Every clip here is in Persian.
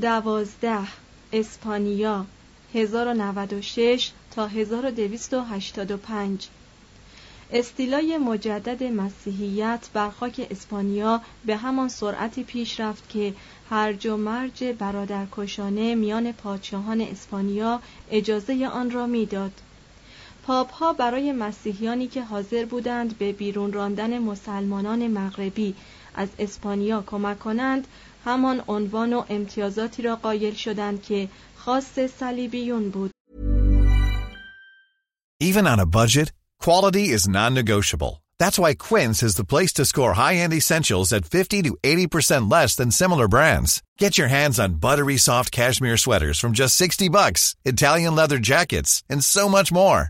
دوازده اسپانیا 1096 تا 1285 استیلای مجدد مسیحیت بر خاک اسپانیا به همان سرعتی پیش رفت که هرج و مرج برادرکشانه میان پادشاهان اسپانیا اجازه آن را می‌داد. پاپ ها برای مسیحیانی که حاضر بودند به بیرون راندن مسلمانان مغربی از اسپانیا کمک کنند همان عنوان و امتیازاتی را قایل شدند که خاص صلیبیون بود Even on a budget, quality is non-negotiable. That's why Quince is the place to score high-end essentials at 50 to 80% less than similar brands. Get your hands on buttery soft cashmere sweaters from just 60 bucks, Italian leather jackets, and so much more.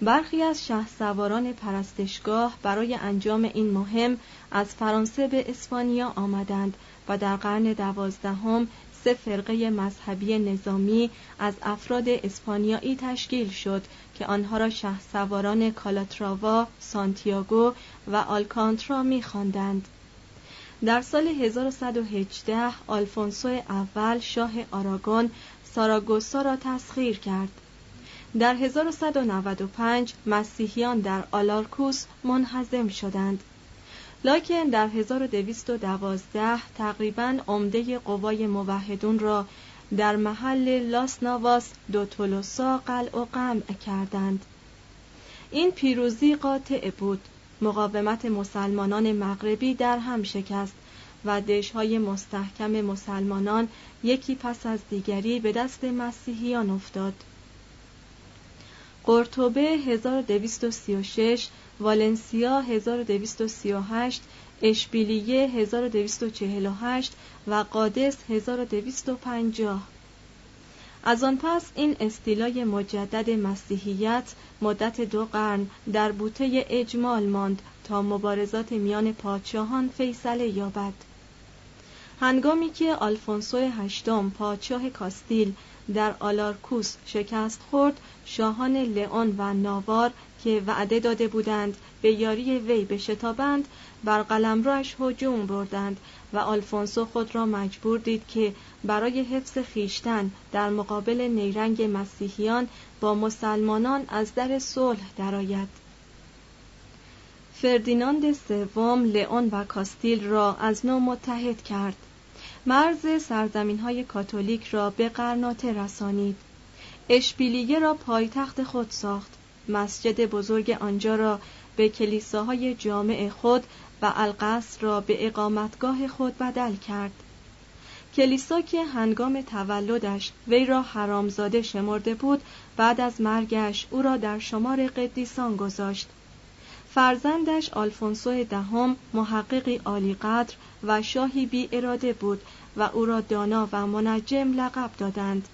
برخی از شهسواران پرستشگاه برای انجام این مهم از فرانسه به اسپانیا آمدند و در قرن دوازدهم سه فرقه مذهبی نظامی از افراد اسپانیایی تشکیل شد که آنها را شهسواران کالاتراوا، سانتیاگو و آلکانترا می‌خواندند. در سال 1118 آلفونسو اول شاه آراگون ساراگوسا را تسخیر کرد. در 1195 مسیحیان در آلارکوس منحزم شدند. لکن در 1212 تقریبا عمده قوای موحدون را در محل لاس نواس دو تولوسا قلع و قمع کردند. این پیروزی قاطع بود. مقاومت مسلمانان مغربی در هم شکست و دشهای مستحکم مسلمانان یکی پس از دیگری به دست مسیحیان افتاد. قرطبه 1236 والنسیا 1238 اشبیلیه 1248 و قادس 1250 از آن پس این استیلای مجدد مسیحیت مدت دو قرن در بوته اجمال ماند تا مبارزات میان پادشاهان فیصله یابد. هنگامی که آلفونسو هشتم پادشاه کاستیل در آلارکوس شکست خورد. شاهان لئون و ناوار که وعده داده بودند به یاری وی بشتابند بر قلمروش هجوم بردند و آلفونسو خود را مجبور دید که برای حفظ خیشتن در مقابل نیرنگ مسیحیان با مسلمانان از در صلح درآید. فردیناند سوم لئون و کاستیل را از نو متحد کرد. مرز سرزمین های کاتولیک را به قرناطه رسانید. اشبیلیه را پایتخت خود ساخت. مسجد بزرگ آنجا را به کلیساهای جامع خود و القصر را به اقامتگاه خود بدل کرد. کلیسا که هنگام تولدش وی را حرامزاده شمرده بود بعد از مرگش او را در شمار قدیسان گذاشت. فرزندش آلفونسو دهم محققی عالی قدر و شاهی بی اراده بود و او را دانا و منجم لقب دادند.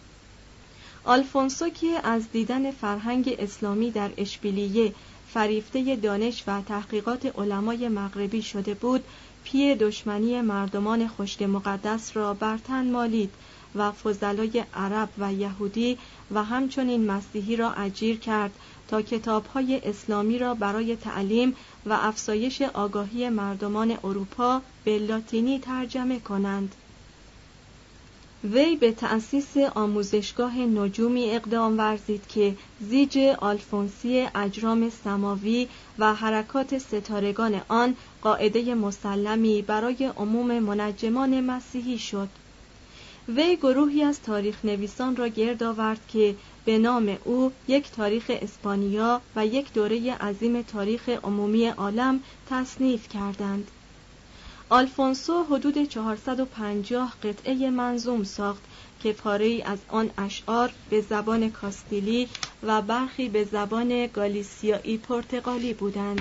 آلفونسو که از دیدن فرهنگ اسلامی در اشبیلیه فریفته دانش و تحقیقات علمای مغربی شده بود پیه دشمنی مردمان خشک مقدس را بر تن مالید و فضلای عرب و یهودی و همچنین مسیحی را اجیر کرد تا کتابهای اسلامی را برای تعلیم و افزایش آگاهی مردمان اروپا به لاتینی ترجمه کنند. وی به تأسیس آموزشگاه نجومی اقدام ورزید که زیج آلفونسی اجرام سماوی و حرکات ستارگان آن قاعده مسلمی برای عموم منجمان مسیحی شد. وی گروهی از تاریخ نویسان را گرد آورد که به نام او یک تاریخ اسپانیا و یک دوره عظیم تاریخ عمومی عالم تصنیف کردند. آلفونسو حدود 450 قطعه منظوم ساخت که پاره از آن اشعار به زبان کاستیلی و برخی به زبان گالیسیایی پرتغالی بودند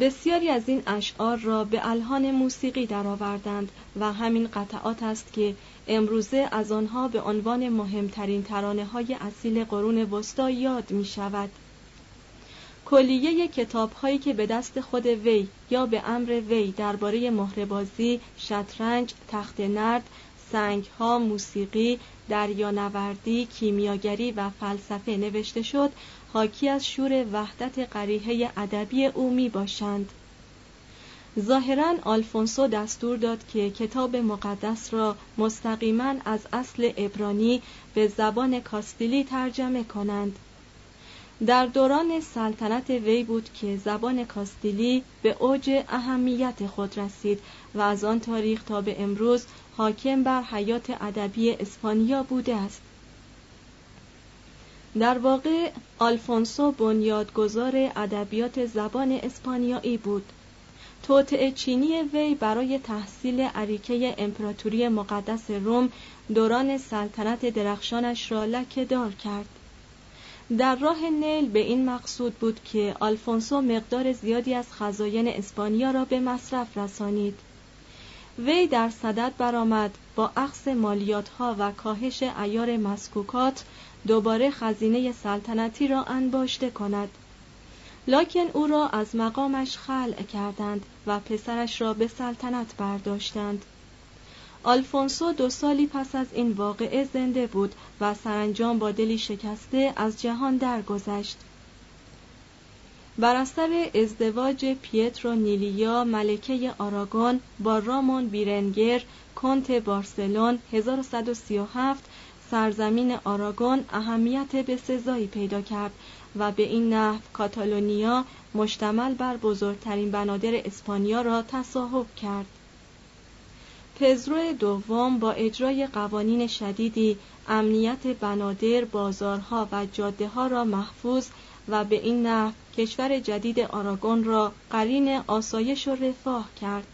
بسیاری از این اشعار را به الهان موسیقی درآوردند و همین قطعات است که امروزه از آنها به عنوان مهمترین ترانه های اصیل قرون وسطا یاد می شود. کلیه کتاب هایی که به دست خود وی یا به امر وی درباره مهربازی، شطرنج، تخت نرد، سنگ ها، موسیقی، دریانوردی، کیمیاگری و فلسفه نوشته شد حاکی از شور وحدت قریحه ادبی او می باشند ظاهرا آلفونسو دستور داد که کتاب مقدس را مستقیما از اصل ابرانی به زبان کاستیلی ترجمه کنند. در دوران سلطنت وی بود که زبان کاستیلی به اوج اهمیت خود رسید و از آن تاریخ تا به امروز حاکم بر حیات ادبی اسپانیا بوده است. در واقع آلفونسو بنیادگذار ادبیات زبان اسپانیایی بود. توطعه چینی وی برای تحصیل عریکه امپراتوری مقدس روم دوران سلطنت درخشانش را لکه دار کرد. در راه نیل به این مقصود بود که آلفونسو مقدار زیادی از خزاین اسپانیا را به مصرف رسانید. وی در صدد برآمد با اخص مالیات ها و کاهش ایار مسکوکات دوباره خزینه سلطنتی را انباشته کند. لکن او را از مقامش خلع کردند و پسرش را به سلطنت برداشتند. آلفونسو دو سالی پس از این واقعه زنده بود و سرانجام با دلی شکسته از جهان درگذشت. بر اثر ازدواج پیترو نیلیا ملکه آراگون با رامون بیرنگر کنت بارسلون 1137 سرزمین آراگون اهمیت به سزایی پیدا کرد و به این نحو کاتالونیا مشتمل بر بزرگترین بنادر اسپانیا را تصاحب کرد. پزرو دوم با اجرای قوانین شدیدی امنیت بنادر بازارها و جاده ها را محفوظ و به این نحو کشور جدید آراگون را قرین آسایش و رفاه کرد.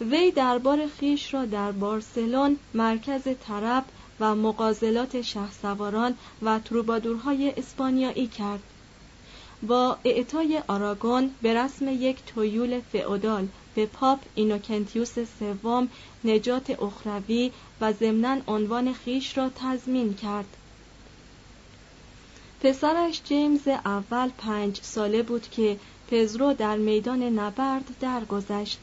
وی دربار خیش را در بارسلون مرکز طرب و مقازلات شهسواران و تروبادورهای اسپانیایی کرد. با اعطای آراگون به رسم یک تویول فئودال به پاپ اینوکنتیوس سوم نجات اخروی و ضمنا عنوان خیش را تضمین کرد. پسرش جیمز اول پنج ساله بود که پزرو در میدان نبرد درگذشت.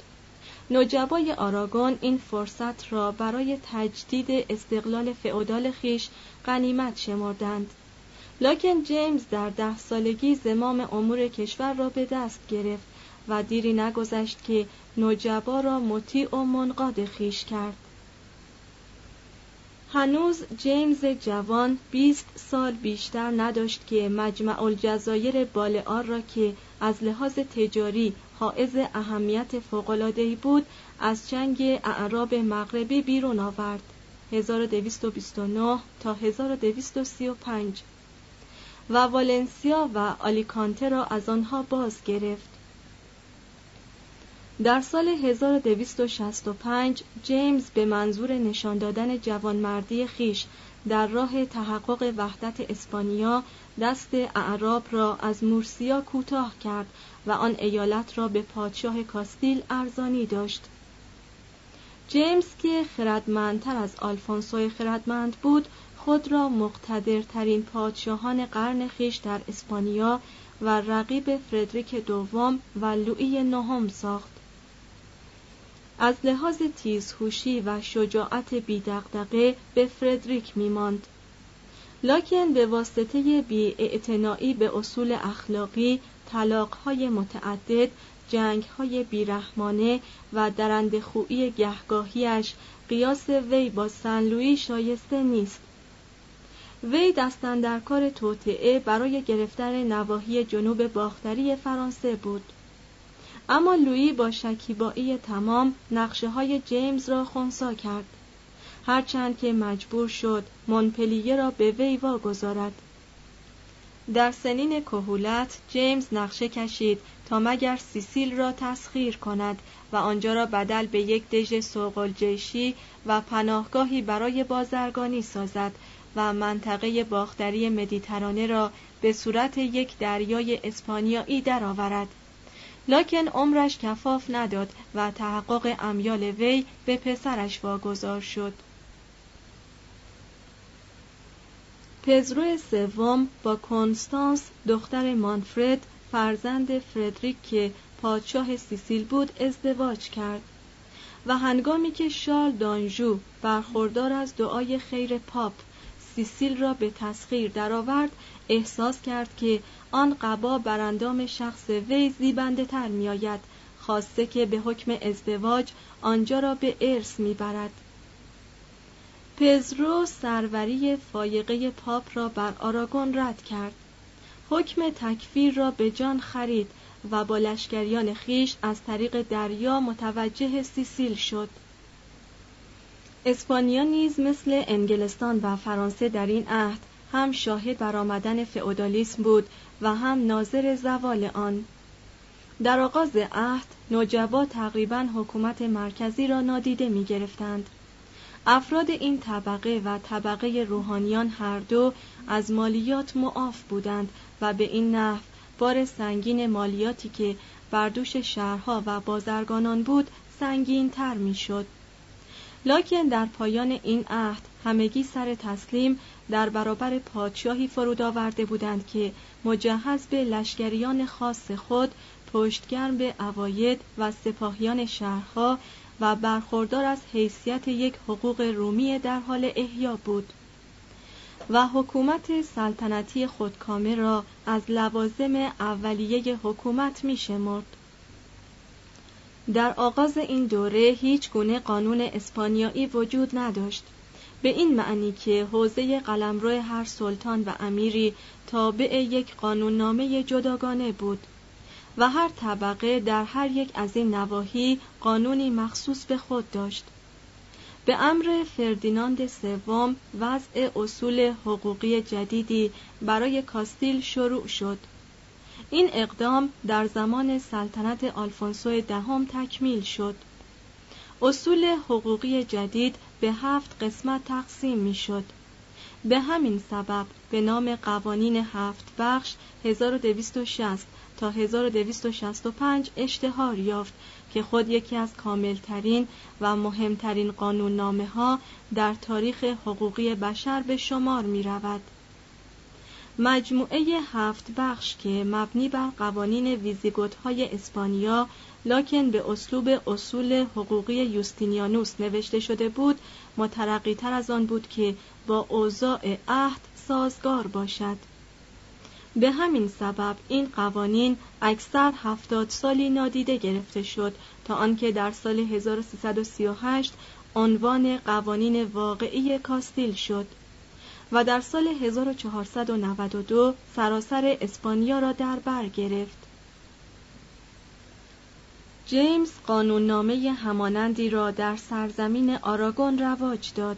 نوجوای آراگون این فرصت را برای تجدید استقلال فئودال خیش غنیمت شمردند. لاکن جیمز در ده سالگی زمام امور کشور را به دست گرفت و دیری نگذشت که نوجبا را مطیع و منقاد خیش کرد. هنوز جیمز جوان 20 سال بیشتر نداشت که مجمع الجزایر بالعار را که از لحاظ تجاری حائز اهمیت فوق‌العاده‌ای بود از چنگ اعراب مغربی بیرون آورد. 1229 تا 1235 و والنسیا و آلیکانته را از آنها باز گرفت. در سال 1265 جیمز به منظور نشان دادن جوانمردی خیش در راه تحقق وحدت اسپانیا دست اعراب را از مورسیا کوتاه کرد و آن ایالت را به پادشاه کاستیل ارزانی داشت. جیمز که خردمندتر از آلفونسوی خردمند بود خود را مقتدرترین پادشاهان قرن خیش در اسپانیا و رقیب فردریک دوم و لویی نهم ساخت. از لحاظ تیزهوشی و شجاعت بیدقدقه به فردریک میماند. لاکن به واسطه بی به اصول اخلاقی طلاقهای متعدد جنگهای بیرحمانه و درند خویی گهگاهیش قیاس وی با سنلوی شایسته نیست. وی دستن در کار توطعه برای گرفتن نواحی جنوب باختری فرانسه بود. اما لویی با شکیبایی تمام نقشه های جیمز را خونسا کرد. هرچند که مجبور شد مونپلیه را به وی واگذارد. در سنین کهولت جیمز نقشه کشید تا مگر سیسیل را تسخیر کند و آنجا را بدل به یک دژ سوقلجیشی و پناهگاهی برای بازرگانی سازد و منطقه باختری مدیترانه را به صورت یک دریای اسپانیایی درآورد. لکن عمرش کفاف نداد و تحقق امیال وی به پسرش واگذار شد. پزرو سوم با کنستانس دختر مانفرد فرزند فردریک که پادشاه سیسیل بود ازدواج کرد. و هنگامی که شارل دانژو برخوردار از دعای خیر پاپ سیسیل را به تسخیر درآورد احساس کرد که آن قبا براندام شخص وی زیبنده تر می آید خواسته که به حکم ازدواج آنجا را به ارث می برد. پزرو سروری فایقه پاپ را بر آراگون رد کرد حکم تکفیر را به جان خرید و با لشکریان خیش از طریق دریا متوجه سیسیل شد اسپانیا نیز مثل انگلستان و فرانسه در این عهد هم شاهد برآمدن فئودالیسم بود و هم ناظر زوال آن در آغاز عهد نوجبا تقریبا حکومت مرکزی را نادیده می گرفتند. افراد این طبقه و طبقه روحانیان هر دو از مالیات معاف بودند و به این نحو بار سنگین مالیاتی که بر دوش شهرها و بازرگانان بود سنگین تر می شد. لکن در پایان این عهد همگی سر تسلیم در برابر پادشاهی فرود آورده بودند که مجهز به لشکریان خاص خود پشتگرم به اواید و سپاهیان شهرها و برخوردار از حیثیت یک حقوق رومی در حال احیا بود و حکومت سلطنتی خودکامه را از لوازم اولیه حکومت می شمرد. در آغاز این دوره هیچ گونه قانون اسپانیایی وجود نداشت. به این معنی که حوزه قلمرو هر سلطان و امیری تابع یک قانوننامه جداگانه بود و هر طبقه در هر یک از این نواحی قانونی مخصوص به خود داشت. به امر فردیناند سوم وضع اصول حقوقی جدیدی برای کاستیل شروع شد. این اقدام در زمان سلطنت آلفونسو دهم تکمیل شد اصول حقوقی جدید به هفت قسمت تقسیم می شد. به همین سبب به نام قوانین هفت بخش 1260 تا 1265 اشتهار یافت که خود یکی از کاملترین و مهمترین قانون نامه ها در تاریخ حقوقی بشر به شمار می رود. مجموعه هفت بخش که مبنی بر قوانین ویزیگوت های اسپانیا لکن به اسلوب اصول حقوقی یوستینیانوس نوشته شده بود مترقی تر از آن بود که با اوضاع عهد سازگار باشد. به همین سبب این قوانین اکثر هفتاد سالی نادیده گرفته شد تا آنکه در سال 1338 عنوان قوانین واقعی کاستیل شد. و در سال 1492 سراسر اسپانیا را در بر گرفت. جیمز قانوننامه همانندی را در سرزمین آراگون رواج داد.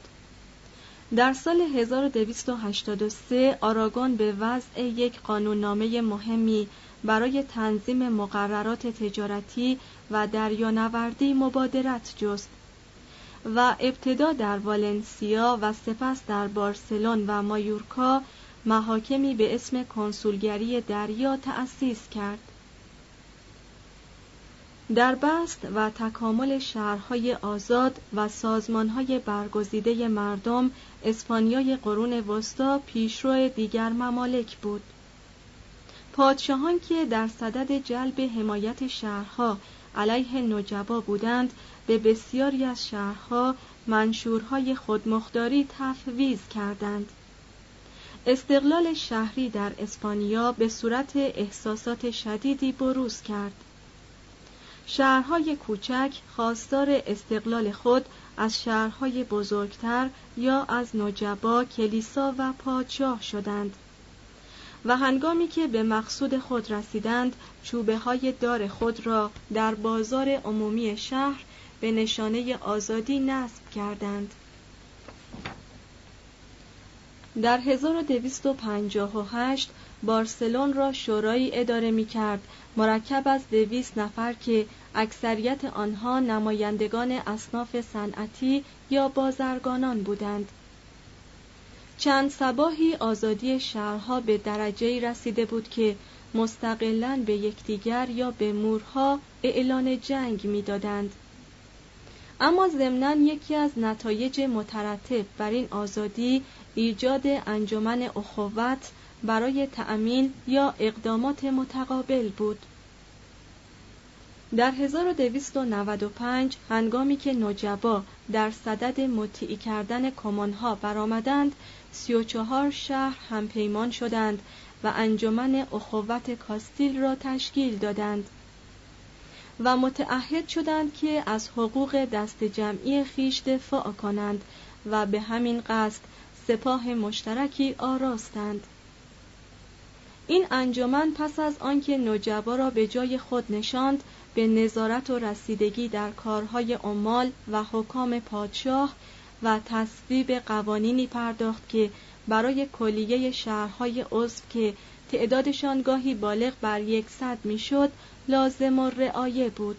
در سال 1283 آراگون به وضع یک قانوننامه مهمی برای تنظیم مقررات تجارتی و دریانوردی مبادرت جست. و ابتدا در والنسیا و سپس در بارسلون و مایورکا محاکمی به اسم کنسولگری دریا تأسیس کرد. در بست و تکامل شهرهای آزاد و سازمانهای برگزیده مردم اسپانیای قرون وسطا پیشرو دیگر ممالک بود. پادشاهان که در صدد جلب حمایت شهرها علیه نجبا بودند به بسیاری از شهرها منشورهای خودمختاری تفویض کردند. استقلال شهری در اسپانیا به صورت احساسات شدیدی بروز کرد. شهرهای کوچک خواستار استقلال خود از شهرهای بزرگتر یا از نجبا کلیسا و پادشاه شدند. و هنگامی که به مقصود خود رسیدند چوبه های دار خود را در بازار عمومی شهر به نشانه آزادی نصب کردند. در 1258 بارسلون را شورایی اداره می کرد مرکب از دویست نفر که اکثریت آنها نمایندگان اصناف صنعتی یا بازرگانان بودند. چند سباهی آزادی شهرها به درجه رسیده بود که مستقلا به یکدیگر یا به مورها اعلان جنگ می‌دادند. اما ضمنا یکی از نتایج مترتب بر این آزادی ایجاد انجمن اخوت برای تأمین یا اقدامات متقابل بود. در 1295 هنگامی که نجبا در صدد مطیع کردن کمانها برآمدند 34 شهر همپیمان شدند و انجمن اخوت کاستیل را تشکیل دادند و متعهد شدند که از حقوق دست جمعی خیش دفاع کنند و به همین قصد سپاه مشترکی آراستند. این انجمن پس از آنکه نجبا را به جای خود نشاند به نظارت و رسیدگی در کارهای عمال و حکام پادشاه و تصویب قوانینی پرداخت که برای کلیه شهرهای عضو که تعدادشان گاهی بالغ بر یکصد می‌شد لازم و رعایه بود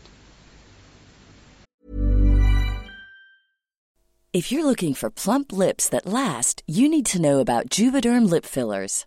If you're looking for plump lips that last, you need to know about Juvederm lip fillers.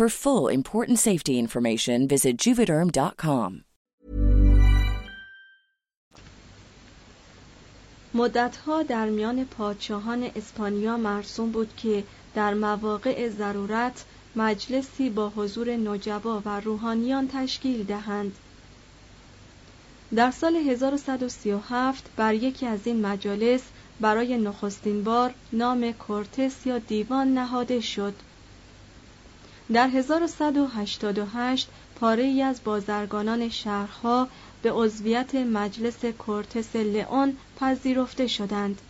For full important safety information, visit juvederm.com. مدتها در میان پادشاهان اسپانیا مرسوم بود که در مواقع ضرورت مجلسی با حضور نجبا و روحانیان تشکیل دهند در سال 1137 بر یکی از این مجالس برای نخستین بار نام کورتس یا دیوان نهاده شد در 1188 پاره ای از بازرگانان شهرها به عضویت مجلس کورتس لئون پذیرفته شدند.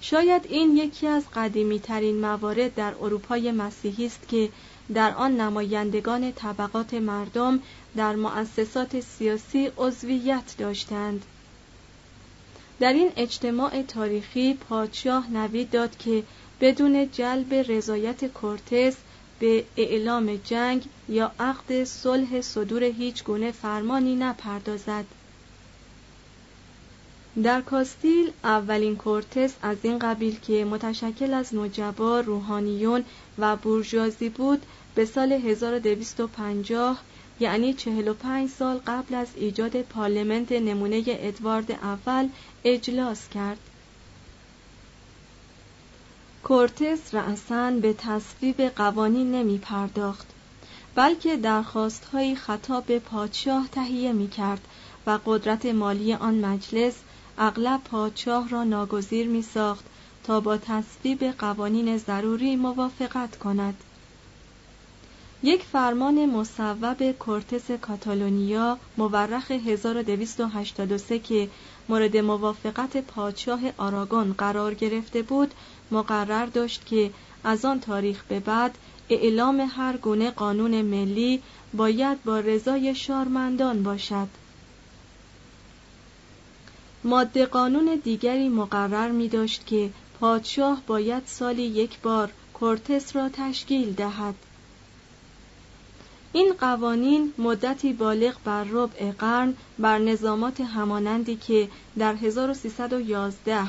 شاید این یکی از قدیمی ترین موارد در اروپای مسیحی است که در آن نمایندگان طبقات مردم در مؤسسات سیاسی عضویت داشتند. در این اجتماع تاریخی پادشاه نوید داد که بدون جلب رضایت کورتس به اعلام جنگ یا عقد صلح صدور هیچ گونه فرمانی نپردازد. در کاستیل اولین کورتس از این قبیل که متشکل از نجبا روحانیون و بورژوازی بود به سال 1250 یعنی 45 سال قبل از ایجاد پارلمنت نمونه ادوارد اول اجلاس کرد. کورتس رأسا به تصویب قوانین نمی پرداخت بلکه درخواستهایی خطاب به پادشاه تهیه می کرد و قدرت مالی آن مجلس اغلب پادشاه را ناگزیر می ساخت تا با تصویب قوانین ضروری موافقت کند. یک فرمان مصوب کورتس کاتالونیا مورخ 1283 که مورد موافقت پادشاه آراگون قرار گرفته بود مقرر داشت که از آن تاریخ به بعد اعلام هر گونه قانون ملی باید با رضای شارمندان باشد. ماده قانون دیگری مقرر می داشت که پادشاه باید سالی یک بار کورتس را تشکیل دهد. این قوانین مدتی بالغ بر ربع قرن بر نظامات همانندی که در 1311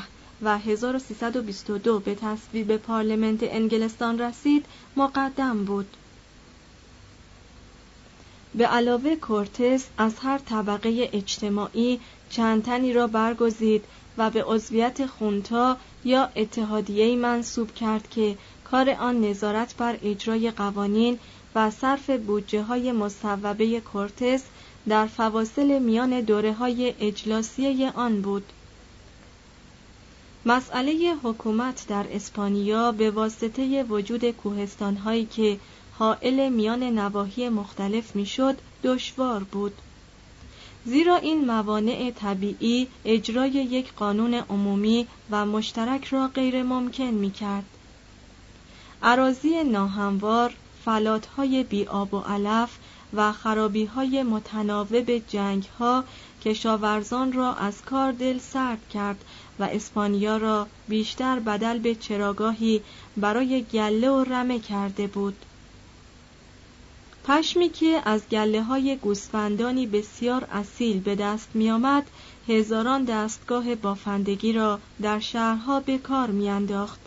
و 1322 به تصویب پارلمنت انگلستان رسید مقدم بود. به علاوه کورتس از هر طبقه اجتماعی چند تنی را برگزید و به عضویت خونتا یا اتحادیه منصوب کرد که کار آن نظارت بر اجرای قوانین و صرف بودجه های مصوبه کورتس در فواصل میان دوره های اجلاسیه آن بود مسئله حکومت در اسپانیا به واسطه وجود کوهستان هایی که حائل میان نواحی مختلف می‌شد دشوار بود زیرا این موانع طبیعی اجرای یک قانون عمومی و مشترک را غیر ممکن می کرد. عراضی ناهموار، فلاتهای بی آب و علف و خرابی های متناوب جنگ ها کشاورزان را از کار دل سرد کرد و اسپانیا را بیشتر بدل به چراگاهی برای گله و رمه کرده بود. پشمی که از گله های گوسفندانی بسیار اصیل به دست می آمد هزاران دستگاه بافندگی را در شهرها به کار میانداخت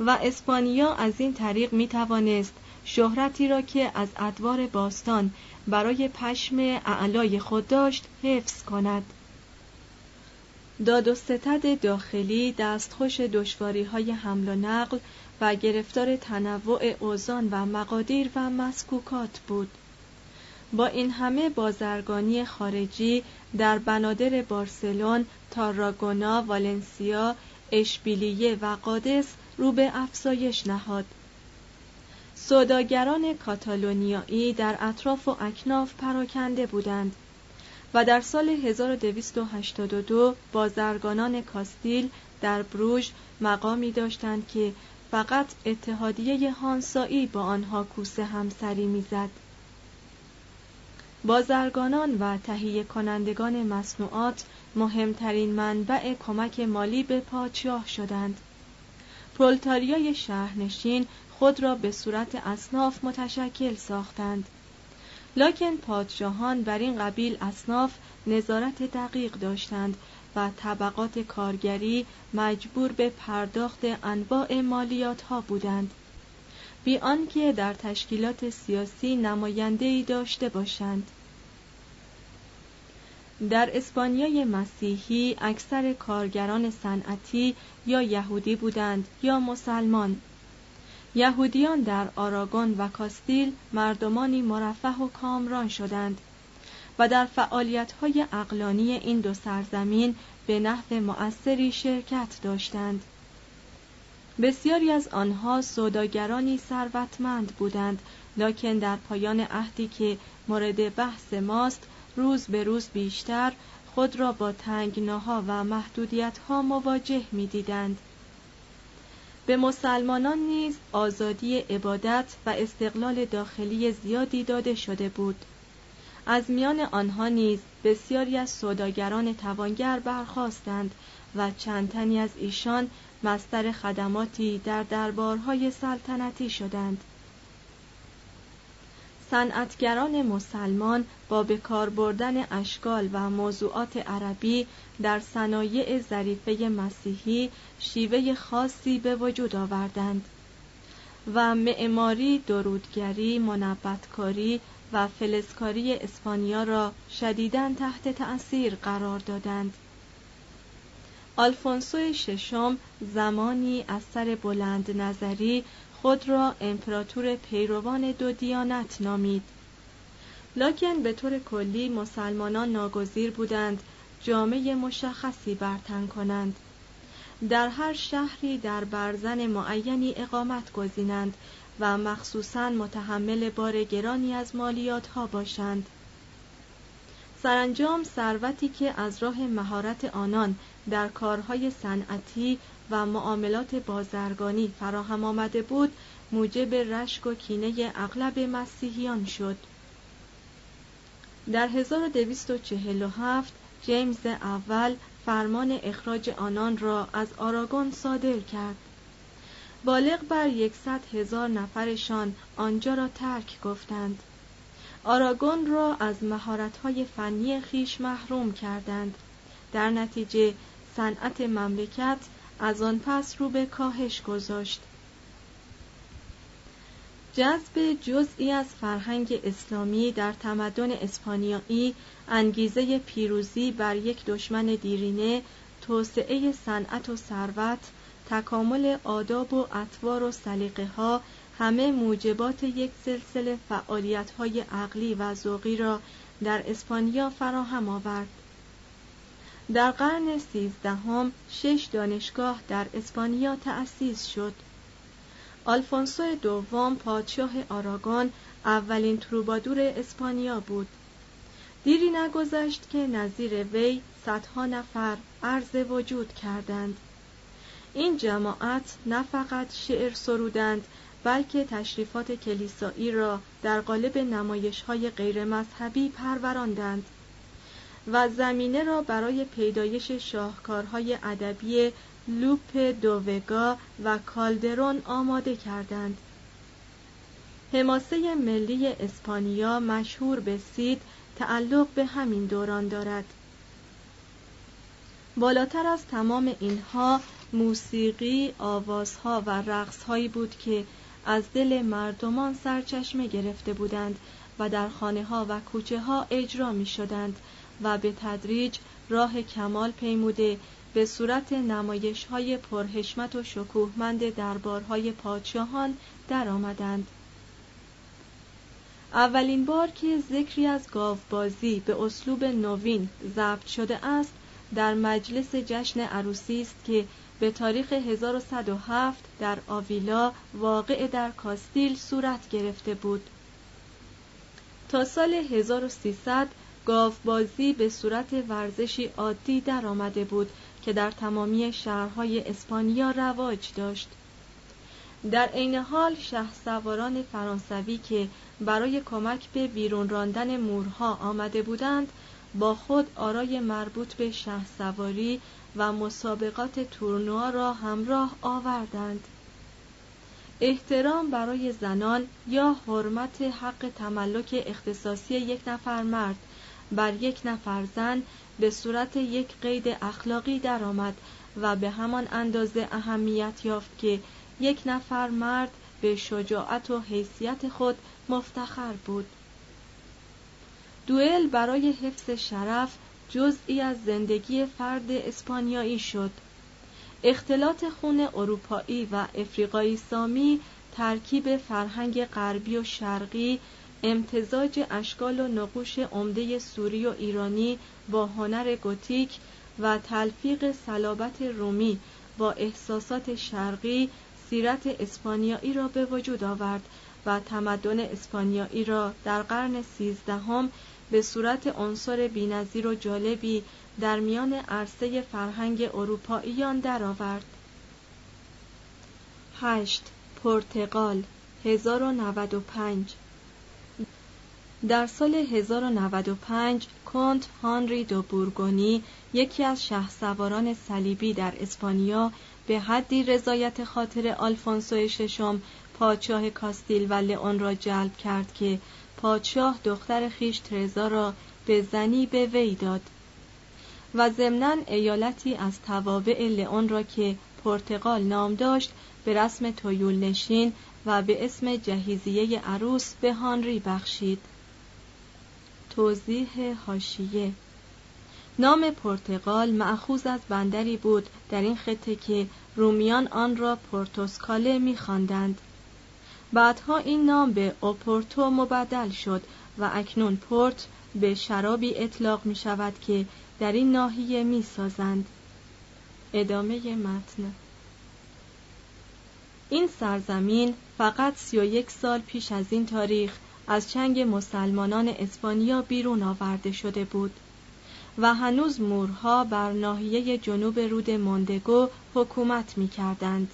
و اسپانیا از این طریق می توانست شهرتی را که از ادوار باستان برای پشم اعلای خود داشت حفظ کند. داد و ستد داخلی دستخوش دشواری های حمل و نقل و گرفتار تنوع اوزان و مقادیر و مسکوکات بود. با این همه بازرگانی خارجی در بنادر بارسلون، تاراگونا، والنسیا، اشبیلیه و قادس رو به افزایش نهاد. سوداگران کاتالونیایی در اطراف و اکناف پراکنده بودند و در سال 1282 بازرگانان کاستیل در بروژ مقامی داشتند که فقط اتحادیه هانسایی با آنها کوسه همسری می‌زد. بازرگانان و تهیه کنندگان مصنوعات مهمترین منبع کمک مالی به پادشاه شدند. پرولتاریای شهرنشین خود را به صورت اصناف متشکل ساختند. لکن پادشاهان بر این قبیل اصناف نظارت دقیق داشتند و طبقات کارگری مجبور به پرداخت انواع مالیات ها بودند بی آنکه در تشکیلات سیاسی نماینده‌ای داشته باشند در اسپانیای مسیحی اکثر کارگران صنعتی یا یهودی بودند یا مسلمان. یهودیان در آراگون و کاستیل مردمانی مرفه و کامران شدند و در فعالیت‌های اقلانی این دو سرزمین به نحو مؤثری شرکت داشتند. بسیاری از آنها سوداگرانی ثروتمند بودند لکن در پایان عهدی که مورد بحث ماست روز به روز بیشتر خود را با تنگناها و محدودیتها مواجه می دیدند. به مسلمانان نیز آزادی عبادت و استقلال داخلی زیادی داده شده بود از میان آنها نیز بسیاری از سوداگران توانگر برخواستند و چند تنی از ایشان مستر خدماتی در دربارهای سلطنتی شدند صنعتگران مسلمان با به کار بردن اشکال و موضوعات عربی در صنایع ظریفه مسیحی شیوه خاصی به وجود آوردند و معماری درودگری منبتکاری و فلزکاری اسپانیا را شدیداً تحت تأثیر قرار دادند. آلفونسو ششم زمانی از سر بلند نظری خود را امپراتور پیروان دو دیانت نامید. لکن به طور کلی مسلمانان ناگزیر بودند جامعه مشخصی برتن کنند. در هر شهری در برزن معینی اقامت گزینند و مخصوصا متحمل بار گرانی از مالیات ها باشند. سرانجام ثروتی که از راه مهارت آنان در کارهای صنعتی و معاملات بازرگانی فراهم آمده بود موجب رشک و کینه اغلب مسیحیان شد. در 1247 جیمز اول فرمان اخراج آنان را از آراگون صادر کرد. بالغ بر یکصد هزار نفرشان آنجا را ترک گفتند. آراگون را از مهارت‌های فنی خیش محروم کردند. در نتیجه صنعت مملکت از آن پس رو به کاهش گذاشت. جذب جزئی از فرهنگ اسلامی در تمدن اسپانیایی انگیزه پیروزی بر یک دشمن دیرینه توسعه صنعت و ثروت تکامل آداب و اطوار و سلیقه ها همه موجبات یک سلسله فعالیت های عقلی و ذوقی را در اسپانیا فراهم آورد. در قرن سیزدهم شش دانشگاه در اسپانیا تأسیس شد. آلفونسو دوم پادشاه آراگون اولین تروبادور اسپانیا بود. دیری نگذشت که نظیر وی صدها نفر عرض وجود کردند. این جماعت نه فقط شعر سرودند بلکه تشریفات کلیسایی را در قالب نمایش های غیر مذهبی پروراندند. و زمینه را برای پیدایش شاهکارهای ادبی لوپ دووگا و کالدرون آماده کردند. حماسه ملی اسپانیا مشهور به سید تعلق به همین دوران دارد. بالاتر از تمام اینها موسیقی، آوازها و رقصهایی بود که از دل مردمان سرچشمه گرفته بودند و در خانه ها و کوچه ها اجرا می شدند و به تدریج راه کمال پیموده به صورت نمایش های پرهشمت و شکوهمند دربارهای پادشاهان درآمدند. اولین بار که ذکری از گاوبازی به اسلوب نوین ضبط شده است در مجلس جشن عروسی است که به تاریخ 1107 در آویلا واقع در کاستیل صورت گرفته بود تا سال 1300 گاوبازی به صورت ورزشی عادی در آمده بود که در تمامی شهرهای اسپانیا رواج داشت. در عین حال شهسواران فرانسوی که برای کمک به بیرون راندن مورها آمده بودند با خود آرای مربوط به شهسواری و مسابقات تورنوا را همراه آوردند. احترام برای زنان یا حرمت حق تملک اختصاصی یک نفر مرد بر یک نفر زن به صورت یک قید اخلاقی درآمد و به همان اندازه اهمیت یافت که یک نفر مرد به شجاعت و حیثیت خود مفتخر بود. دوئل برای حفظ شرف جزئی از زندگی فرد اسپانیایی شد. اختلاط خون اروپایی و افریقایی سامی ترکیب فرهنگ غربی و شرقی امتزاج اشکال و نقوش عمده سوری و ایرانی با هنر گوتیک و تلفیق صلابت رومی با احساسات شرقی سیرت اسپانیایی را به وجود آورد و تمدن اسپانیایی را در قرن سیزدهم به صورت عنصر بینظیر و جالبی در میان عرصه فرهنگ اروپاییان درآورد 8. پرتغال 1095 در سال 1095 کنت هانری دو بورگونی یکی از شهسواران صلیبی در اسپانیا به حدی رضایت خاطر آلفونسو ششم پادشاه کاستیل و لئون را جلب کرد که پادشاه دختر خیش ترزا را به زنی به وی داد. و ضمنا ایالتی از توابع لئون را که پرتغال نام داشت به رسم تویول نشین و به اسم جهیزیه عروس به هانری بخشید. توضیح هاشیه نام پرتغال معخوز از بندری بود در این خطه که رومیان آن را پورتوسکاله می‌خواندند. بعدها این نام به اوپورتو مبدل شد و اکنون پورت به شرابی اطلاق می شود که در این ناحیه می سازند. ادامه متن این سرزمین فقط سی و یک سال پیش از این تاریخ از چنگ مسلمانان اسپانیا بیرون آورده شده بود و هنوز مورها بر ناحیه جنوب رود موندگو حکومت می کردند.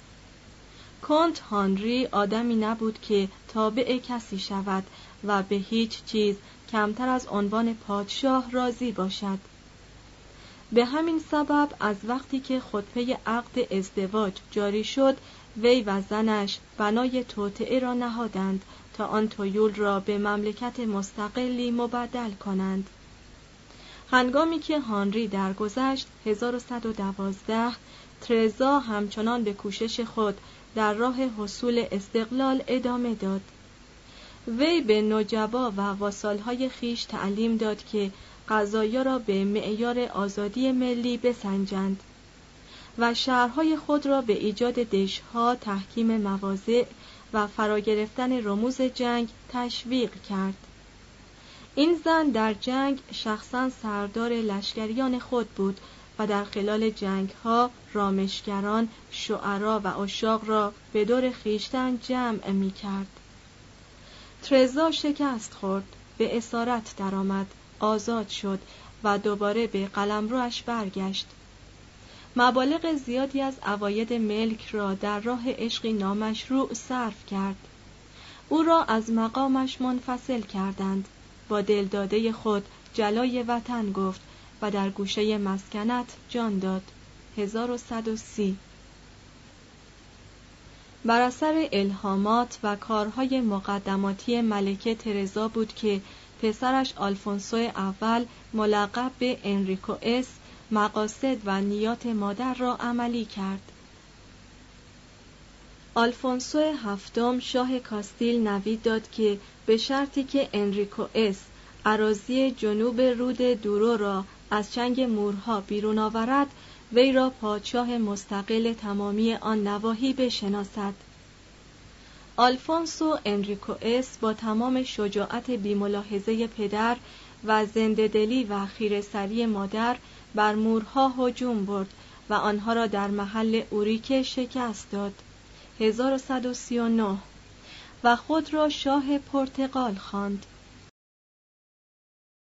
کنت هانری آدمی نبود که تابع کسی شود و به هیچ چیز کمتر از عنوان پادشاه راضی باشد به همین سبب از وقتی که خطبه عقد ازدواج جاری شد وی و زنش بنای توطعه را نهادند تا آن تویول را به مملکت مستقلی مبدل کنند. هنگامی که هانری درگذشت 1112 ترزا همچنان به کوشش خود در راه حصول استقلال ادامه داد. وی به نجبا و واسالهای خیش تعلیم داد که قضایا را به معیار آزادی ملی بسنجند. و شهرهای خود را به ایجاد دشها تحکیم مواضع و فرا گرفتن رموز جنگ تشویق کرد. این زن در جنگ شخصا سردار لشکریان خود بود و در خلال جنگ ها رامشگران شعرا و اشاق را به دور خیشتن جمع می کرد ترزا شکست خورد به اسارت درآمد آزاد شد و دوباره به قلمروش برگشت. مبالغ زیادی از عواید ملک را در راه عشقی نامشروع صرف کرد. او را از مقامش منفصل کردند. با دلداده خود جلای وطن گفت و در گوشه مسکنت جان داد. 1130 بر اثر الهامات و کارهای مقدماتی ملکه ترزا بود که پسرش آلفونسو اول ملقب به انریکو اس مقاصد و نیات مادر را عملی کرد. آلفونسو هفتم شاه کاستیل نوید داد که به شرطی که انریکوئس اراضی جنوب رود دورو را از چنگ مورها بیرون آورد وی را پادشاه مستقل تمامی آن نواحی بشناسد. آلفونسو انریکوئس با تمام شجاعت بیملاحظه پدر و زندهدلی و خیرسری مادر بر مورها هجوم برد و آنها را در محل اوریکه شکست داد. 1139 و خود را شاه پرتغال خواند.